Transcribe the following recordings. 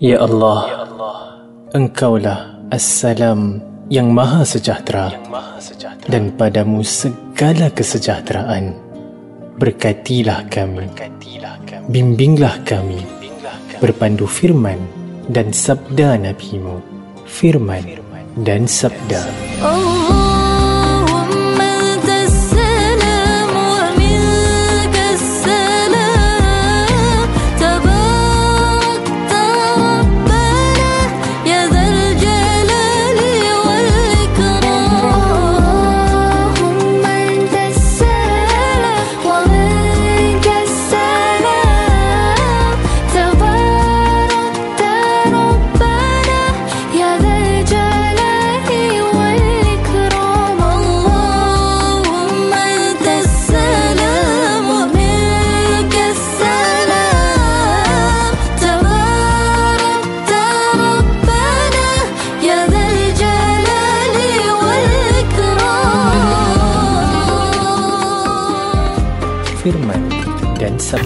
Ya Allah, Engkaulah Assalam yang Maha Sejahtera. Dan padamu segala kesejahteraan. Berkatilah kami, bimbinglah kami, berpandu firman dan sabda NabiMu, firman dan sabda. Allah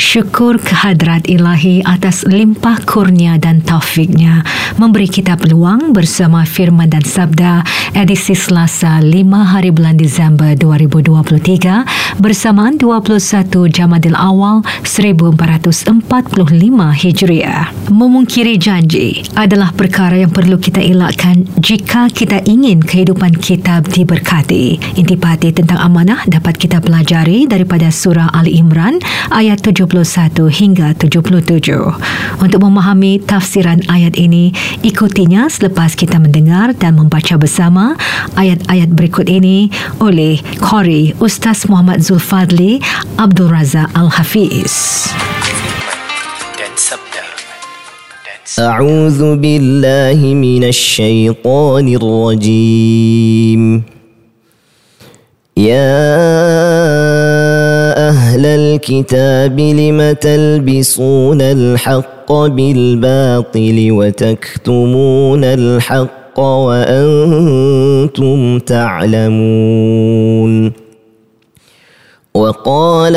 Syukur kehadrat ilahi atas limpah kurnia dan taufiknya memberi kita peluang bersama firman dan sabda edisi Selasa 5 hari bulan Disember 2023 bersamaan 21 Jamadil Awal 1445 Hijriah. Memungkiri janji adalah perkara yang perlu kita elakkan jika kita ingin kehidupan kita diberkati. Intipati tentang amanah dapat kita pelajari daripada surah Ali Imran ayat 70 71 hingga 77. Untuk memahami tafsiran ayat ini, ikutinya selepas kita mendengar dan membaca bersama ayat-ayat berikut ini oleh Qori Ustaz Muhammad Zulfadli Abdul Razak Al-Hafiz. أعوذ بالله من الشيطان الرجيم يا أهل الكتاب لم تلبسون الحق بالباطل وتكتمون الحق وأنتم تعلمون وقال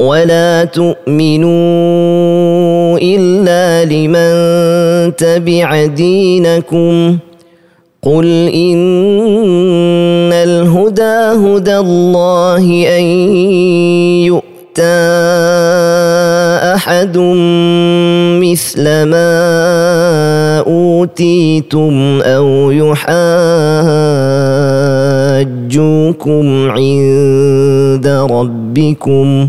ولا تؤمنوا الا لمن تبع دينكم قل ان الهدى هدى الله ان يؤتى احد مثل ما اوتيتم أو يحاجوكم عند ربكم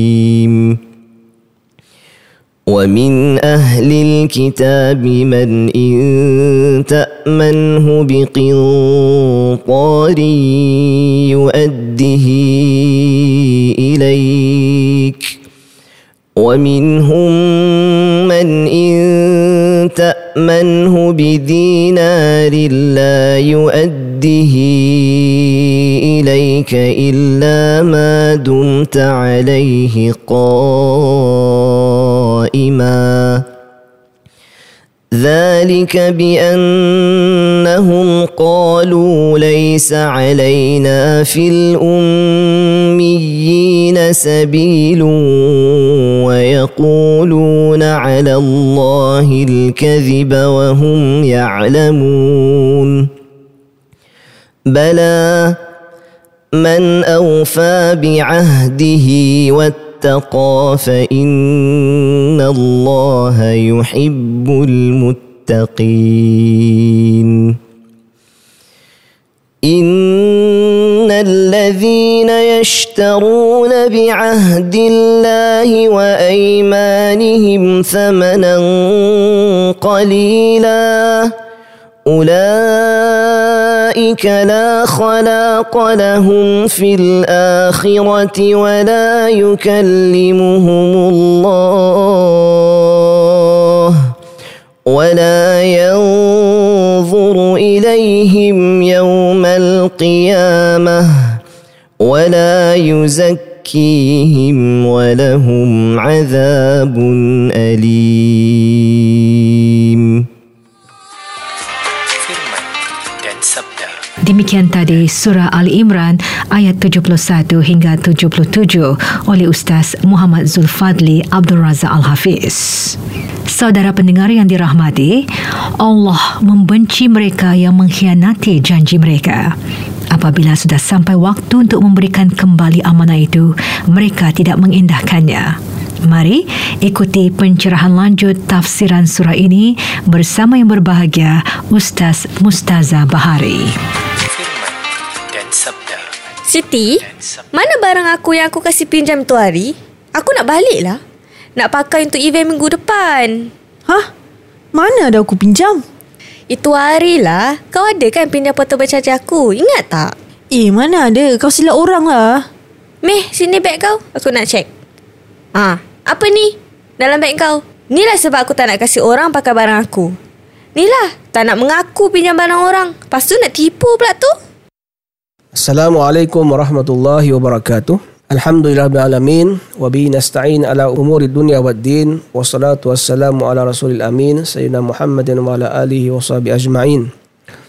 ومن أهل الكتاب من إن تأمنه بقنطار يؤده إليك ومنهم من إن تأمنه بدينار لا يؤده إليك إلا ما دمت عليه قائما ذلك بأنهم قالوا ليس علينا في الأميين سبيل ويقولون على الله الكذب وهم يعلمون. بلى من أوفى بعهده واتقى واتقى فإن الله يحب المتقين. إن الذين يشترون بعهد الله وأيمانهم ثمنا قليلا أولئك لا خلاق لهم في الآخرة ولا يكلمهم الله ولا ينظر إليهم يوم القيامة ولا يزكيهم ولهم عذاب أليم Demikian tadi surah Ali Imran ayat 71 hingga 77 oleh Ustaz Muhammad Zulfadli Abdul Razak Al-Hafiz. Saudara pendengar yang dirahmati, Allah membenci mereka yang mengkhianati janji mereka. Apabila sudah sampai waktu untuk memberikan kembali amanah itu, mereka tidak mengindahkannya. Mari ikuti pencerahan lanjut tafsiran surah ini bersama yang berbahagia Ustaz Mustaza Bahari. Sabda. Siti, mana barang aku yang aku kasih pinjam tu hari? Aku nak balik lah. Nak pakai untuk event minggu depan. Hah? Mana ada aku pinjam? Itu hari lah. Kau ada kan pinjam portable charger aku? Ingat tak? Eh, mana ada? Kau silap orang lah. Meh, sini beg kau. Aku nak check. Ah, apa ni? Dalam beg kau. Inilah sebab aku tak nak kasih orang pakai barang aku. Inilah, tak nak mengaku pinjam barang orang. Lepas tu nak tipu pula tu. Assalamualaikum warahmatullahi wabarakatuh. Alhamdulillahirrahmanirrahim. Wa bihi nasta'in ala umuri dunia wa din. Wassalatu wassalamu ala rasulil amin. Sayyidina Muhammadin wa ala alihi wa sahbihi ajma'in.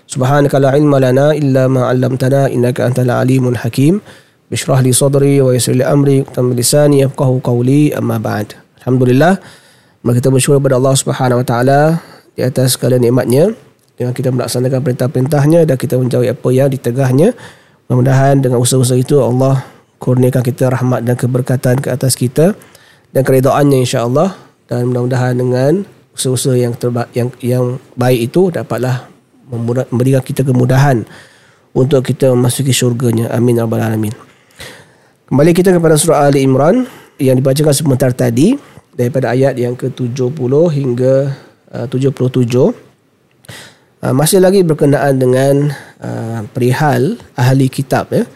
Subhanaka la ilma lana illa ma 'allamtana innaka antal alimul hakim. Bishrah li sadri wa yassir li amri wa lisani yafqahu qawli amma ba'd. Alhamdulillah. Mari kita bersyukur kepada Allah Subhanahu wa taala di atas segala nikmatnya dengan kita melaksanakan perintah-perintahnya dan kita menjauhi apa yang ditegahnya. Mudah-mudahan dengan usaha-usaha itu Allah kurniakan kita rahmat dan keberkatan ke atas kita dan keredaannya insya-Allah dan mudah-mudahan dengan usaha-usaha yang terba- yang yang baik itu dapatlah memberikan kita kemudahan untuk kita memasuki syurganya. Amin ya rabbal alamin. Kembali kita kepada surah Ali Imran yang dibacakan sebentar tadi daripada ayat yang ke-70 hingga uh, 77. Uh, masih lagi berkenaan dengan uh, perihal ahli kitab ya.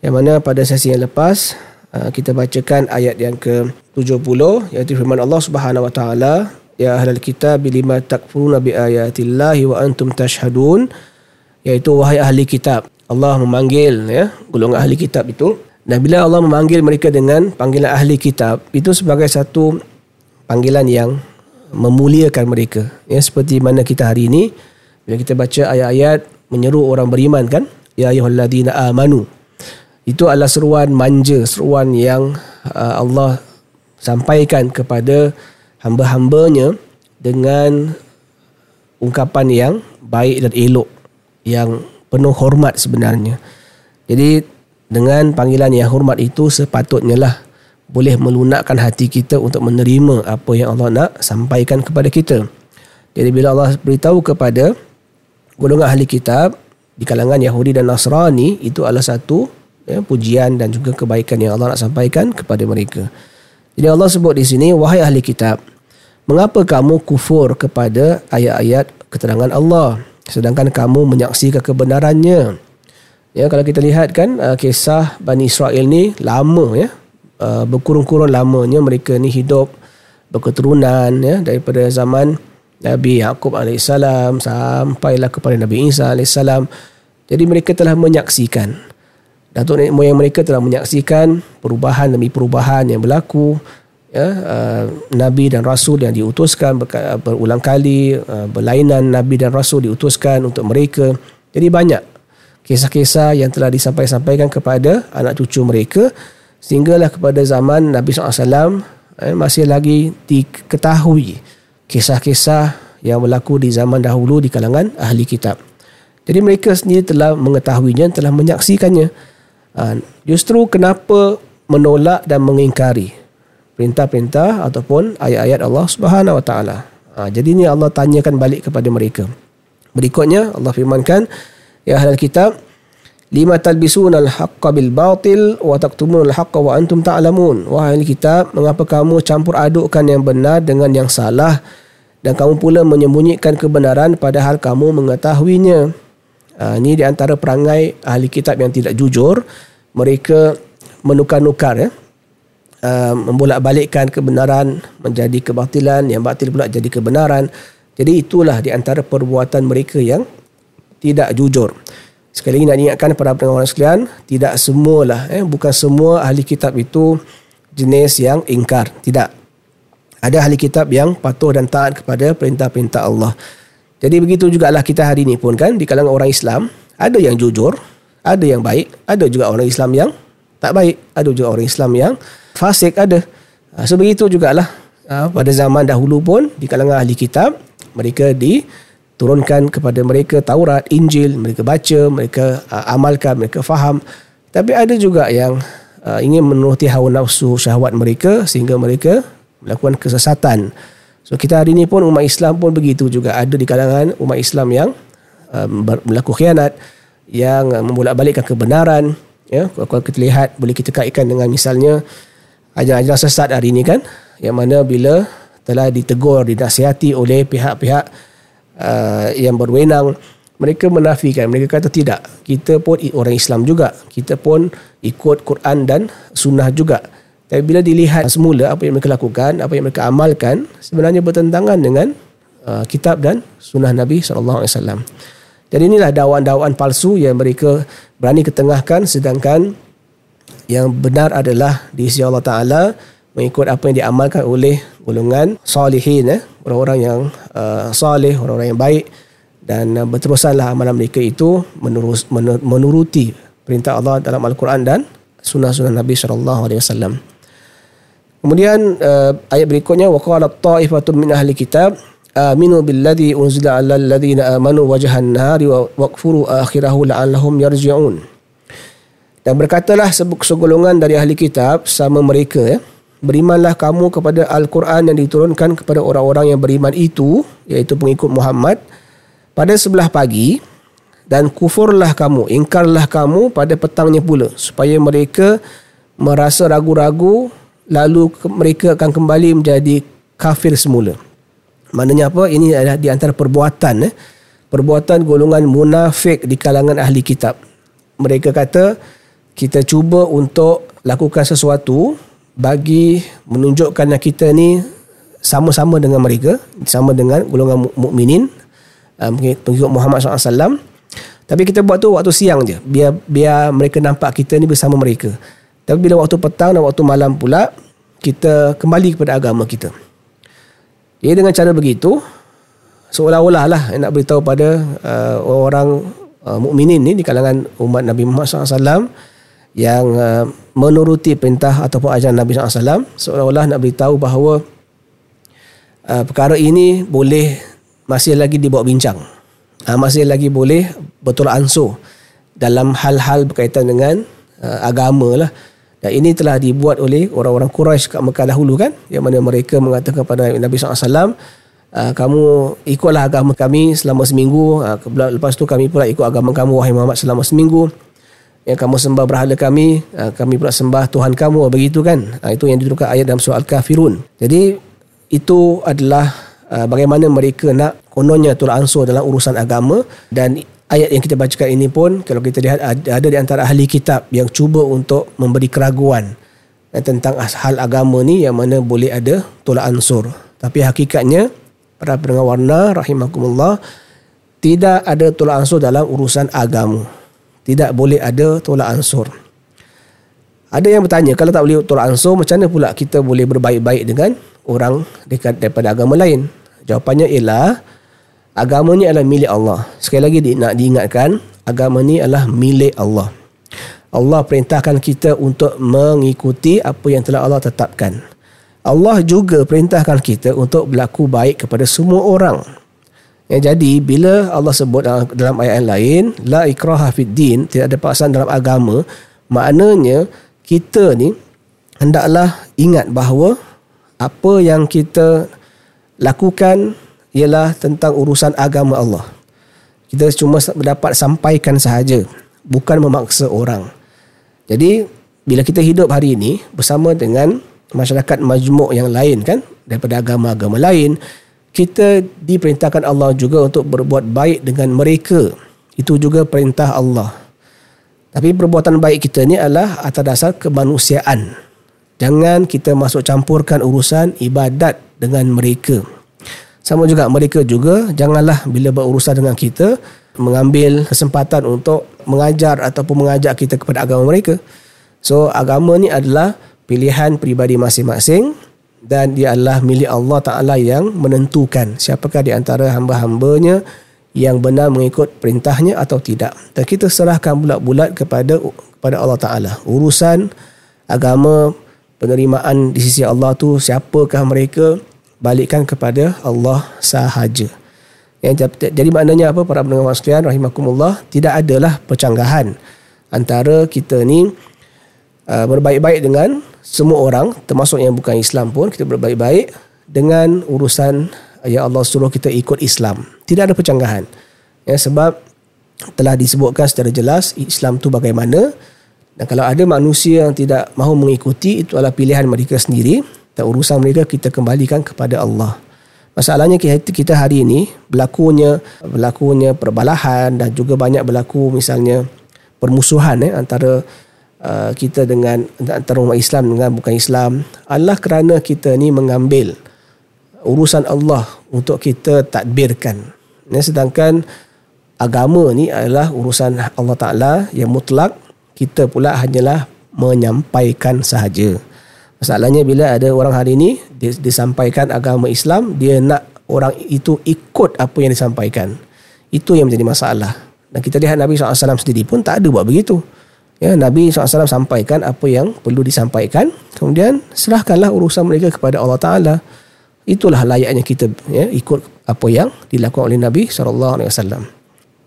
Yang mana pada sesi yang lepas uh, kita bacakan ayat yang ke-70 iaitu firman Allah Subhanahu wa taala ya ahlal kitab lima takfuruna bi ayatillahi wa antum tashhadun? Iaitu wahai ahli kitab Allah memanggil ya golongan ahli kitab itu. Dan bila Allah memanggil mereka dengan panggilan ahli kitab itu sebagai satu panggilan yang memuliakan mereka ya. Seperti mana kita hari ini bila kita baca ayat-ayat menyeru orang beriman kan? Ya ayyuhalladzina amanu. Itu adalah seruan manja seruan yang uh, Allah sampaikan kepada hamba-hambanya dengan ungkapan yang baik dan elok yang penuh hormat sebenarnya. Jadi dengan panggilan yang hormat itu sepatutnya lah boleh melunakkan hati kita untuk menerima apa yang Allah nak sampaikan kepada kita. Jadi bila Allah beritahu kepada golongan ahli kitab di kalangan Yahudi dan Nasrani itu adalah satu ya, pujian dan juga kebaikan yang Allah nak sampaikan kepada mereka. Jadi Allah sebut di sini wahai ahli kitab mengapa kamu kufur kepada ayat-ayat keterangan Allah sedangkan kamu menyaksikan kebenarannya. Ya kalau kita lihat kan uh, kisah Bani Israel ni lama ya. Uh, berkurun-kurun lamanya mereka ni hidup berketurunan ya daripada zaman Nabi Yakub alaihissalam sampailah kepada Nabi Isa alaihissalam. Jadi mereka telah menyaksikan datuk nenek moyang mereka telah menyaksikan perubahan demi perubahan yang berlaku ya uh, nabi dan rasul yang diutuskan berka- berulang kali uh, berlainan nabi dan rasul diutuskan untuk mereka. Jadi banyak kisah-kisah yang telah disampaikan kepada anak cucu mereka sehinggalah kepada zaman Nabi SAW eh, masih lagi diketahui kisah-kisah yang berlaku di zaman dahulu di kalangan ahli kitab. Jadi mereka sendiri telah mengetahuinya, telah menyaksikannya. Ha, justru kenapa menolak dan mengingkari? perintah-perintah ataupun ayat-ayat Allah Subhanahu Wa Taala. Ha, jadi ni Allah tanyakan balik kepada mereka. Berikutnya Allah firmankan, ya ahlul kitab, lima talbisuna al-haqqa bil batil wa taktumuna al-haqqa wa antum ta'lamun. Wahai kitab, mengapa kamu campur adukkan yang benar dengan yang salah dan kamu pula menyembunyikan kebenaran padahal kamu mengetahuinya. Ha, ini di antara perangai ahli kitab yang tidak jujur. Mereka menukar-nukar ya. Uh, membolak-balikkan kebenaran menjadi kebatilan, yang batil pula jadi kebenaran. Jadi itulah di antara perbuatan mereka yang tidak jujur. Sekali lagi nak ingatkan para pendengar sekalian, tidak semualah, eh, bukan semua ahli kitab itu jenis yang ingkar. Tidak. Ada ahli kitab yang patuh dan taat kepada perintah-perintah Allah. Jadi begitu jugalah kita hari ini pun kan, di kalangan orang Islam, ada yang jujur, ada yang baik, ada juga orang Islam yang tak baik. Ada juga orang Islam yang fasik ada. Ha, so begitu jugalah ha, pada zaman dahulu pun di kalangan ahli kitab mereka diturunkan kepada mereka Taurat, Injil, mereka baca, mereka ha, amalkan, mereka faham. Tapi ada juga yang ha, ingin menuruti hawa nafsu syahwat mereka sehingga mereka melakukan kesesatan. So kita hari ini pun umat Islam pun begitu juga ada di kalangan umat Islam yang um, berlaku khianat yang uh, membolak-balikkan kebenaran ya kalau kita lihat boleh kita kaitkan dengan misalnya ajaran-ajaran sesat hari ini kan yang mana bila telah ditegur dinasihati oleh pihak-pihak uh, yang berwenang mereka menafikan. Mereka kata tidak. Kita pun orang Islam juga. Kita pun ikut Quran dan sunnah juga. Tapi bila dilihat semula apa yang mereka lakukan apa yang mereka amalkan sebenarnya bertentangan dengan uh, kitab dan sunnah Nabi sallallahu alaihi wasallam. Inilah dakwaan-dakwaan palsu yang mereka berani ketengahkan sedangkan yang benar adalah di sisi Allah Ta'ala mengikut apa yang diamalkan oleh golongan salihin eh? Orang-orang yang uh, salih, orang-orang yang baik dan uh, berterusanlah amalan mereka itu menurus, menur, menuruti perintah Allah dalam Al-Quran dan sunnah-sunnah Nabi SAW. Kemudian uh, ayat berikutnya waqala ta'ifatun min ahli kitab aminu billadhi unzila ala alladhina amanu wajhan nahari wa waqfuru akhirahu la'allahum yarji'un dan berkatalah segolongan dari ahli kitab sama mereka ya berimanlah kamu kepada al-Quran yang diturunkan kepada orang-orang yang beriman itu iaitu pengikut Muhammad pada sebelah pagi dan kufurlah kamu ingkarlah kamu pada petangnya pula supaya mereka merasa ragu-ragu lalu mereka akan kembali menjadi kafir semula Maknanya apa? Ini adalah di antara perbuatan eh. Perbuatan golongan munafik di kalangan ahli kitab. Mereka kata kita cuba untuk lakukan sesuatu bagi menunjukkan yang kita ni sama-sama dengan mereka, sama dengan golongan mukminin, uh, pengikut Muhammad SAW. Tapi kita buat tu waktu siang je, biar biar mereka nampak kita ni bersama mereka. Tapi bila waktu petang dan waktu malam pula, kita kembali kepada agama kita. Ia dengan cara begitu seolah-olah lah nak beritahu pada uh, orang uh, mukminin ni di kalangan umat Nabi Muhammad SAW yang uh, menuruti perintah ataupun ajaran Nabi SAW seolah-olah nak beritahu bahawa uh, perkara ini boleh masih lagi dibawa bincang. Uh, masih lagi boleh betul ansur dalam hal-hal berkaitan dengan uh, agama lah. Dan ini telah dibuat oleh orang-orang Quraisy kat Mekah dahulu kan yang mana mereka mengatakan kepada Nabi SAW kamu ikutlah agama kami selama seminggu. Uh, lepas tu kami pula ikut agama kamu wahai Muhammad selama seminggu yang kamu sembah berhala kami uh, kami pula sembah Tuhan kamu begitu kan uh, itu yang diturunkan ayat dalam surah Al-Kafirun jadi itu adalah uh, bagaimana mereka nak kononnya tolak ansur dalam urusan agama dan ayat yang kita bacakan ini pun kalau kita lihat ada di antara ahli kitab yang cuba untuk memberi keraguan tentang hal agama ni yang mana boleh ada tolak ansur. Tapi hakikatnya para pendengar warna rahimakumullah tidak ada tolak ansur dalam urusan agama. Tidak boleh ada tolak ansur. Ada yang bertanya kalau tak boleh tolak ansur macam mana pula kita boleh berbaik-baik dengan orang dekat daripada agama lain? Jawapannya ialah agama ni adalah milik Allah. Sekali lagi nak diingatkan, agama ni adalah milik Allah. Allah perintahkan kita untuk mengikuti apa yang telah Allah tetapkan. Allah juga perintahkan kita untuk berlaku baik kepada semua orang. Ya, jadi bila Allah sebut dalam ayat yang lain, la ikraha fid din, tidak ada paksaan dalam agama, maknanya kita ni hendaklah ingat bahawa apa yang kita lakukan ialah tentang urusan agama Allah. Kita cuma dapat sampaikan sahaja, bukan memaksa orang. Jadi bila kita hidup hari ini bersama dengan masyarakat majmuk yang lain kan daripada agama-agama lain, kita diperintahkan Allah juga untuk berbuat baik dengan mereka. Itu juga perintah Allah. Tapi perbuatan baik kita ni adalah atas dasar kemanusiaan. Jangan kita masuk campurkan urusan ibadat dengan mereka. Sama juga mereka juga janganlah bila berurusan dengan kita mengambil kesempatan untuk mengajar ataupun mengajak kita kepada agama mereka. So agama ni adalah pilihan peribadi masing-masing dan dia adalah milik Allah Ta'ala yang menentukan siapakah di antara hamba-hambanya yang benar mengikut perintahnya atau tidak. Dan kita serahkan bulat-bulat kepada kepada Allah Ta'ala. Urusan agama penerimaan di sisi Allah tu siapakah mereka balikkan kepada Allah sahaja. Yang jadi maknanya apa para pendengar sekalian rahimakumullah tidak adalah percanggahan antara kita ni uh, berbaik-baik dengan semua orang termasuk yang bukan Islam pun kita berbaik-baik dengan urusan yang Allah suruh kita ikut Islam. Tidak ada percanggahan. Ya sebab telah disebutkan secara jelas Islam tu bagaimana dan kalau ada manusia yang tidak mahu mengikuti itu adalah pilihan mereka sendiri dan urusan mereka kita kembalikan kepada Allah. Masalahnya kita hari ini berlakunya berlakunya perbalahan dan juga banyak berlaku misalnya permusuhan eh, antara uh, kita dengan antara umat Islam dengan bukan Islam adalah kerana kita ni mengambil urusan Allah untuk kita tadbirkan. Ya, sedangkan agama ni adalah urusan Allah Ta'ala yang mutlak kita pula hanyalah menyampaikan sahaja. Masalahnya bila ada orang hari ini disampaikan agama Islam, dia nak orang itu ikut apa yang disampaikan. Itu yang menjadi masalah. Dan kita lihat Nabi SAW sendiri pun tak ada buat begitu. Ya, Nabi SAW sampaikan apa yang perlu disampaikan. Kemudian serahkanlah urusan mereka kepada Allah Ta'ala. Itulah layaknya kita ya, ikut apa yang dilakukan oleh Nabi SAW.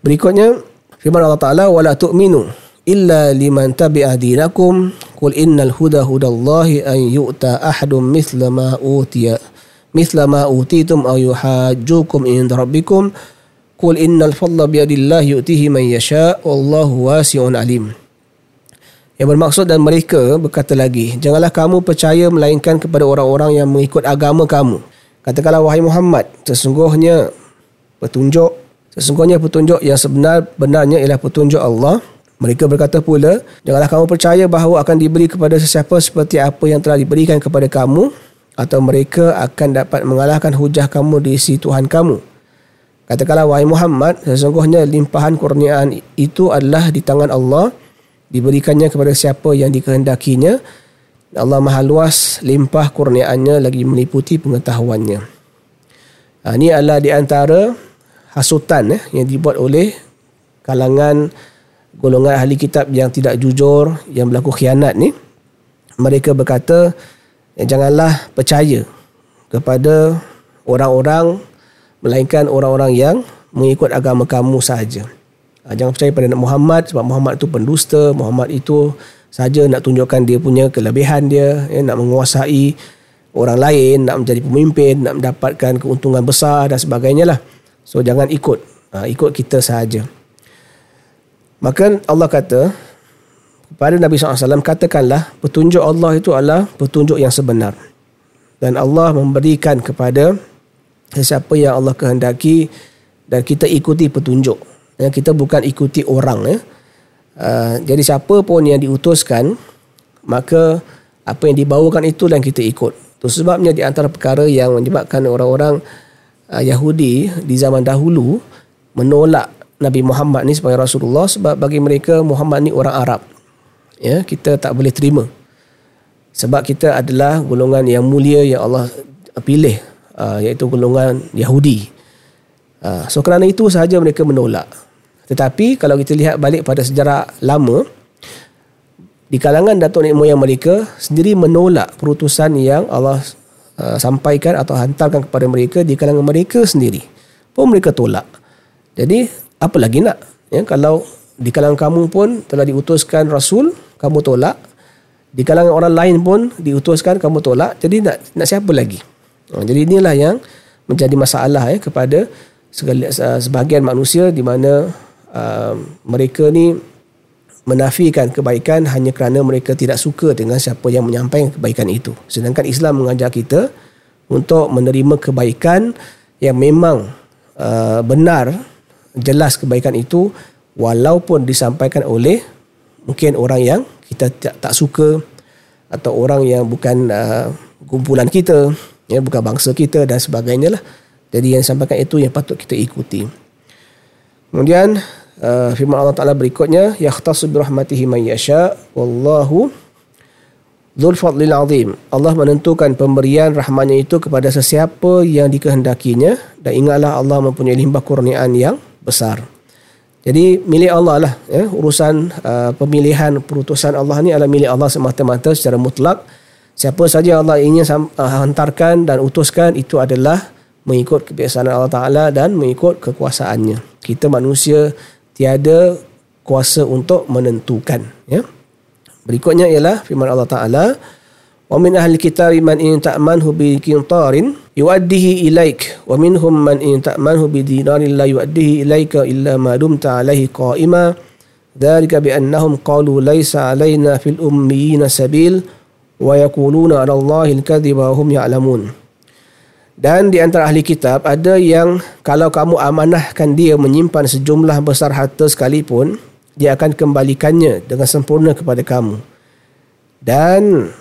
Berikutnya, firman Allah Ta'ala, وَلَا تُؤْمِنُوا illa liman tabi'a dinakum qul innal huda hudallahi an yu'ta ahadun mithla ma utiya mithla ma utitum aw yuhajjukum inda rabbikum qul innal fadla biyadillahi yu'tihi man yasha wallahu wasi'un alim yang bermaksud dan mereka berkata lagi janganlah kamu percaya melainkan kepada orang-orang yang mengikut agama kamu katakanlah wahai Muhammad sesungguhnya petunjuk sesungguhnya petunjuk yang sebenar benarnya ialah petunjuk Allah mereka berkata pula, janganlah kamu percaya bahawa akan diberi kepada sesiapa seperti apa yang telah diberikan kepada kamu atau mereka akan dapat mengalahkan hujah kamu di sisi Tuhan kamu. Katakanlah wahai Muhammad, sesungguhnya limpahan kurniaan itu adalah di tangan Allah, diberikannya kepada siapa yang dikehendakinya. Allah Maha Luas limpah kurniaannya lagi meliputi pengetahuannya. Ha, ini adalah di antara hasutan eh, yang dibuat oleh kalangan golongan ahli kitab yang tidak jujur, yang berlaku khianat ni, mereka berkata, eh, janganlah percaya kepada orang-orang melainkan orang-orang yang mengikut agama kamu sahaja. Ha, jangan percaya pada Muhammad sebab Muhammad itu pendusta, Muhammad itu saja nak tunjukkan dia punya kelebihan dia, ya, nak menguasai orang lain, nak menjadi pemimpin, nak mendapatkan keuntungan besar dan sebagainya lah. So jangan ikut, ha, ikut kita sahaja. Maka Allah kata kepada Nabi SAW, katakanlah petunjuk Allah itu adalah petunjuk yang sebenar. Dan Allah memberikan kepada sesiapa yang Allah kehendaki dan kita ikuti petunjuk. Ya, kita bukan ikuti orang. Ya. Uh, jadi siapa pun yang diutuskan, maka apa yang dibawakan itu dan kita ikut. Itu sebabnya di antara perkara yang menyebabkan orang-orang uh, Yahudi di zaman dahulu menolak Nabi Muhammad ni sebagai Rasulullah sebab bagi mereka Muhammad ni orang Arab. Ya, kita tak boleh terima. Sebab kita adalah golongan yang mulia yang Allah pilih uh, iaitu golongan Yahudi. Uh, so kerana itu sahaja mereka menolak. Tetapi kalau kita lihat balik pada sejarah lama di kalangan datuk nenek moyang mereka sendiri menolak perutusan yang Allah uh, sampaikan atau hantarkan kepada mereka di kalangan mereka sendiri. Pun mereka tolak. Jadi apa lagi nak ya kalau di kalangan kamu pun telah diutuskan rasul kamu tolak Di kalangan orang lain pun diutuskan kamu tolak. Jadi nak nak siapa lagi? Ha, jadi inilah yang menjadi masalah ya kepada segala, uh, sebahagian manusia di mana uh, mereka ni menafikan kebaikan hanya kerana mereka tidak suka dengan siapa yang menyampaikan kebaikan itu. Sedangkan Islam mengajar kita untuk menerima kebaikan yang memang uh, benar jelas kebaikan itu walaupun disampaikan oleh mungkin orang yang kita tak, tak suka atau orang yang bukan uh, kumpulan kita ya bukan bangsa kita dan sebagainya lah jadi yang disampaikan itu yang patut kita ikuti kemudian uh, firman Allah Taala berikutnya yahtasu bi rahmatihi man yasha wallahu dzul fadlil azim Allah menentukan pemberian rahmatnya itu kepada sesiapa yang dikehendakinya dan ingatlah Allah mempunyai limpah kurniaan yang besar jadi milik Allah lah ya, urusan uh, pemilihan perutusan Allah ni adalah milik Allah semata-mata secara mutlak. Siapa saja Allah ingin uh, hantarkan dan utuskan itu adalah mengikut kebiasaan Allah Taala dan mengikut kekuasaannya. Kita manusia tiada kuasa untuk menentukan ya. Berikutnya ialah firman Allah taala wa min ahli kitab man in ta'manhu bi qintarin yu'addihi ilaik wa minhum man in ta'manhu bi dinarin la yu'addihi ilaika illa ma dumta alaihi qa'ima. Dhalika bi annahum qalu laysa alaina fil ummiyina sabil wa yaquluna ala allahi al-kadhiba wa hum ya'lamun. Dan di antara ahli kitab ada yang kalau kamu amanahkan dia menyimpan sejumlah besar harta sekalipun, dia akan kembalikannya dengan sempurna kepada kamu. Dan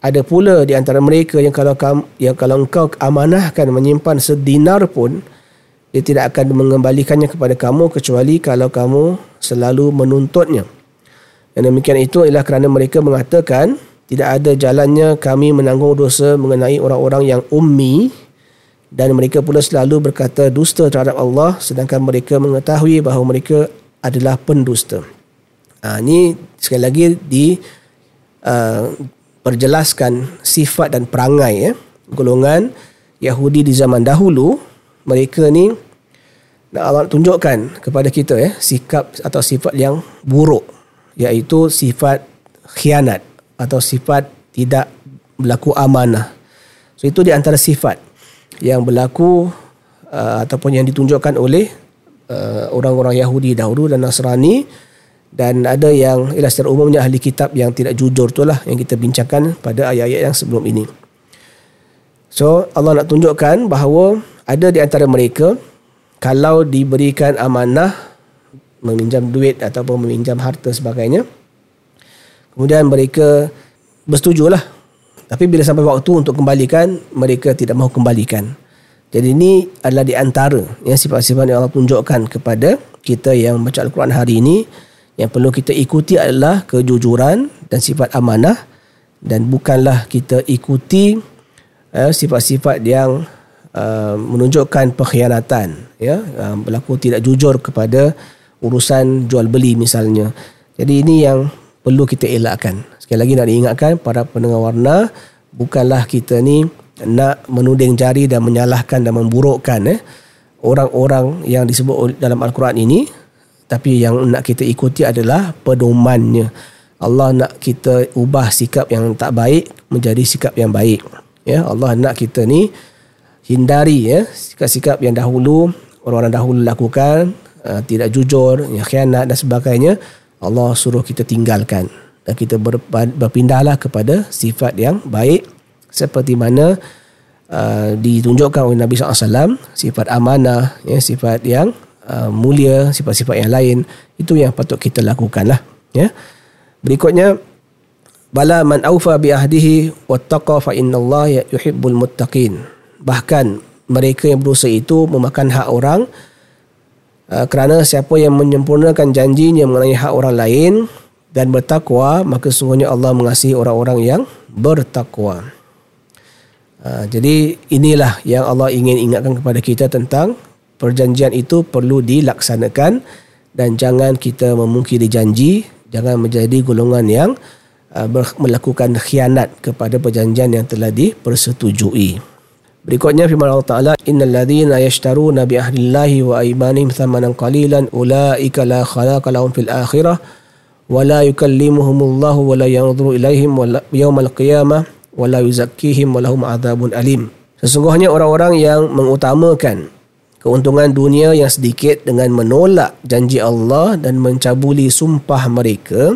ada pula di antara mereka yang kalau kamu, yang kalau engkau amanahkan menyimpan sedinar pun dia tidak akan mengembalikannya kepada kamu kecuali kalau kamu selalu menuntutnya. Dan demikian itu ialah kerana mereka mengatakan tidak ada jalannya kami menanggung dosa mengenai orang-orang yang ummi dan mereka pula selalu berkata dusta terhadap Allah sedangkan mereka mengetahui bahawa mereka adalah pendusta. Ha, ini sekali lagi di uh, perjelaskan sifat dan perangai ya, golongan Yahudi di zaman dahulu mereka ni nak Allah tunjukkan kepada kita ya sikap atau sifat yang buruk iaitu sifat khianat atau sifat tidak berlaku amanah. So itu di antara sifat yang berlaku uh, ataupun yang ditunjukkan oleh uh, orang-orang Yahudi dahulu dan Nasrani dan ada yang ialah secara umumnya ahli kitab yang tidak jujur tu lah yang kita bincangkan pada ayat-ayat yang sebelum ini. So Allah nak tunjukkan bahawa ada di antara mereka kalau diberikan amanah meminjam duit ataupun meminjam harta sebagainya kemudian mereka bersetujulah tapi bila sampai waktu untuk kembalikan mereka tidak mahu kembalikan. Jadi ini adalah di antara yang sifat-sifat yang Allah tunjukkan kepada kita yang baca Al-Quran hari ini yang perlu kita ikuti adalah kejujuran dan sifat amanah dan bukanlah kita ikuti uh, sifat-sifat yang uh, menunjukkan pengkhianatan ya uh, berlaku tidak jujur kepada urusan jual beli misalnya. Jadi ini yang perlu kita elakkan. Sekali lagi nak diingatkan para pendengar warna bukanlah kita ni nak menuding jari dan menyalahkan dan memburukkan eh orang-orang yang disebut dalam al-Quran ini. Tapi yang nak kita ikuti adalah pedomannya. Allah nak kita ubah sikap yang tak baik menjadi sikap yang baik. Ya Allah nak kita ni hindari ya sikap-sikap yang dahulu orang-orang dahulu lakukan uh, tidak jujur yang khianat dan sebagainya Allah suruh kita tinggalkan dan kita ber, berpindahlah kepada sifat yang baik. Seperti mana uh, ditunjukkan oleh Nabi SAW sifat amanah ya sifat yang uh, mulia sifat-sifat yang lain itu yang patut kita lakukan lah ya. Berikutnya bala man aufa bi ahdihi wattaqa fa innallaha yuhibbul muttaqin. Bahkan mereka yang berusaha itu memakan hak orang kerana siapa yang menyempurnakan janjinya mengenai hak orang lain dan bertakwa maka sungguhnya Allah mengasihi orang-orang yang bertakwa. Uh, jadi inilah yang Allah ingin ingatkan kepada kita tentang perjanjian itu perlu dilaksanakan dan jangan kita memungkiri janji jangan menjadi golongan yang uh, melakukan khianat kepada perjanjian yang telah dipersetujui Berikutnya firman Allah Taala innal ladzina yashtaruna bi ahlillahi wa aymanihim thamanan qalilan ulaika la khalaqa lahum fil akhirah wa la yukallimuhumullahu wa la yanzuru ilaihim yawmal qiyamah wa la yuzakkihim wa lahum adzabun alim. Sesungguhnya orang-orang yang mengutamakan keuntungan dunia yang sedikit dengan menolak janji Allah dan mencabuli sumpah mereka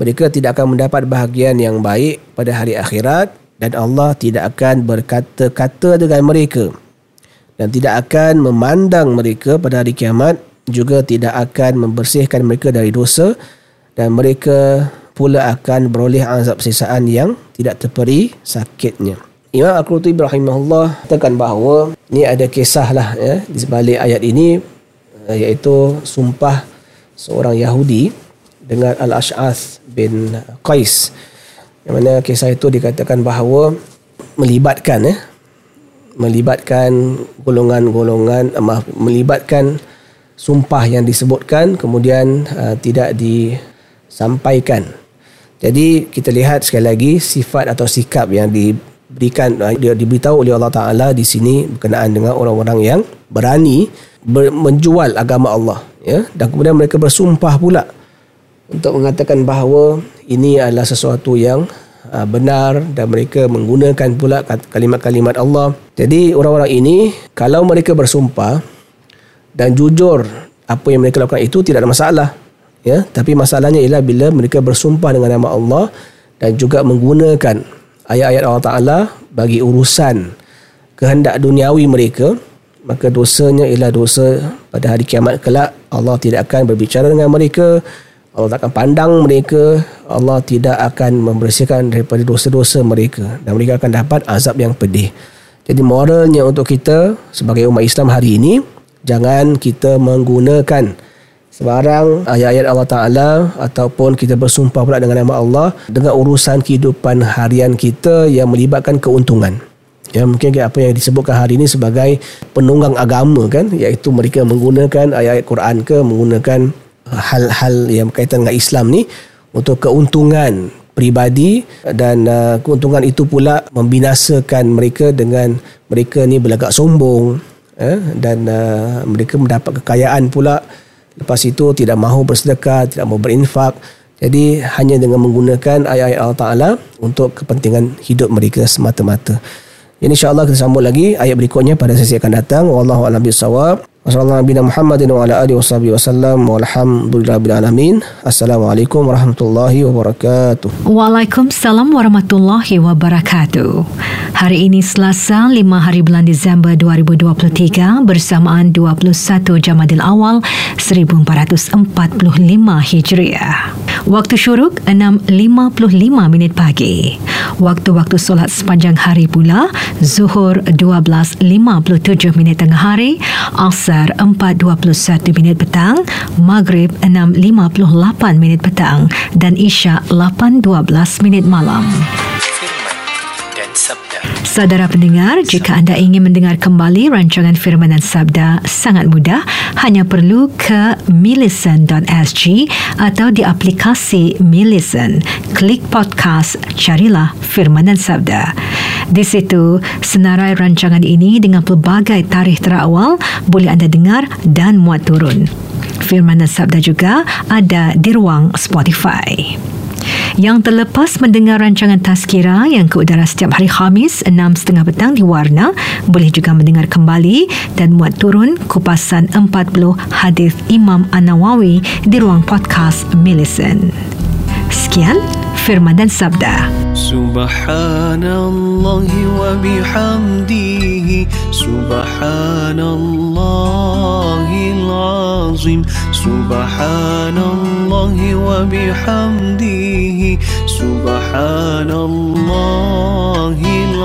mereka tidak akan mendapat bahagian yang baik pada hari akhirat dan Allah tidak akan berkata-kata dengan mereka dan tidak akan memandang mereka pada hari kiamat juga tidak akan membersihkan mereka dari dosa dan mereka pula akan beroleh azab sisaan yang tidak terperi sakitnya. Imam Al-Qurtubi rahimahullah katakan bahawa ni ada kisah lah ya, di sebalik ayat ini eh, iaitu sumpah seorang Yahudi dengan Al-Ash'ath bin Qais yang mana kisah itu dikatakan bahawa melibatkan ya, melibatkan golongan-golongan uh, maaf melibatkan sumpah yang disebutkan kemudian uh, tidak disampaikan. Jadi kita lihat sekali lagi sifat atau sikap yang diberikan uh, dia diberitahu oleh Allah Taala di sini berkenaan dengan orang-orang yang berani ber, menjual agama Allah ya dan kemudian mereka bersumpah pula untuk mengatakan bahawa ini adalah sesuatu yang uh, benar dan mereka menggunakan pula kalimat-kalimat Allah. Jadi orang-orang ini kalau mereka bersumpah dan jujur apa yang mereka lakukan itu tidak ada masalah. Ya, tapi masalahnya ialah bila mereka bersumpah dengan nama Allah dan juga menggunakan ayat-ayat Allah Taala bagi urusan kehendak duniawi mereka, maka dosanya ialah dosa pada hari kiamat kelak Allah tidak akan berbicara dengan mereka Allah tak akan pandang mereka Allah tidak akan membersihkan daripada dosa-dosa mereka. Dan mereka akan dapat azab yang pedih. Jadi moralnya untuk kita sebagai umat Islam hari ini jangan kita menggunakan sebarang ayat-ayat Allah Ta'ala ataupun kita bersumpah pula dengan nama Allah dengan urusan kehidupan harian kita yang melibatkan keuntungan. Ya mungkin apa yang disebutkan hari ini sebagai penunggang agama kan iaitu mereka menggunakan ayat-ayat Quran ke menggunakan hal-hal yang berkaitan dengan Islam ni untuk keuntungan pribadi dan uh, keuntungan itu pula membinasakan mereka dengan mereka ni berlagak sombong eh, dan uh, mereka mendapat kekayaan pula lepas itu tidak mahu bersedekah tidak mahu berinfak jadi hanya dengan menggunakan ayat-ayat Allah Ta'ala untuk kepentingan hidup mereka semata-mata ini insyaAllah kita sambung lagi ayat berikutnya pada sesi akan datang. Wallahu a'lam bishawab. Wassalamualaikum Muhammadin wa ala alihi washabihi wasallam walhamdulillahil alamin. Assalamualaikum warahmatullahi wabarakatuh. Waalaikumsalam warahmatullahi wabarakatuh. Hari ini Selasa 5 hari bulan Disember 2023 bersamaan 21 Jamadil Awal 1445 Hijriah. Waktu syuruk 6.55 minit pagi. Waktu-waktu solat sepanjang hari pula Zuhur 12.57 minit tengah hari, Asar 4.21 minit petang, Maghrib 6.58 minit petang dan Isyak 8.12 minit malam. Saudara pendengar, jika anda ingin mendengar kembali rancangan Firman dan Sabda, sangat mudah. Hanya perlu ke millicent.sg atau di aplikasi Millicent. Klik podcast, carilah Firman dan Sabda. Di situ, senarai rancangan ini dengan pelbagai tarikh terawal boleh anda dengar dan muat turun. Firman dan Sabda juga ada di ruang Spotify. Yang terlepas mendengar rancangan Tazkira yang ke udara setiap hari Khamis 6.30 petang di Warna boleh juga mendengar kembali dan muat turun kupasan 40 hadis Imam An-Nawawi di ruang podcast Millicent. Sekian Firman dan Sabda. Subhanallah wa bihamdihi. Subhanallahil azim Subhanallah wa bihamdihi. Subhanallahil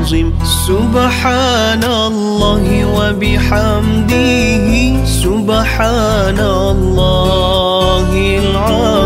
azim Subhanallah wa bihamdihi. Subhanallahil azim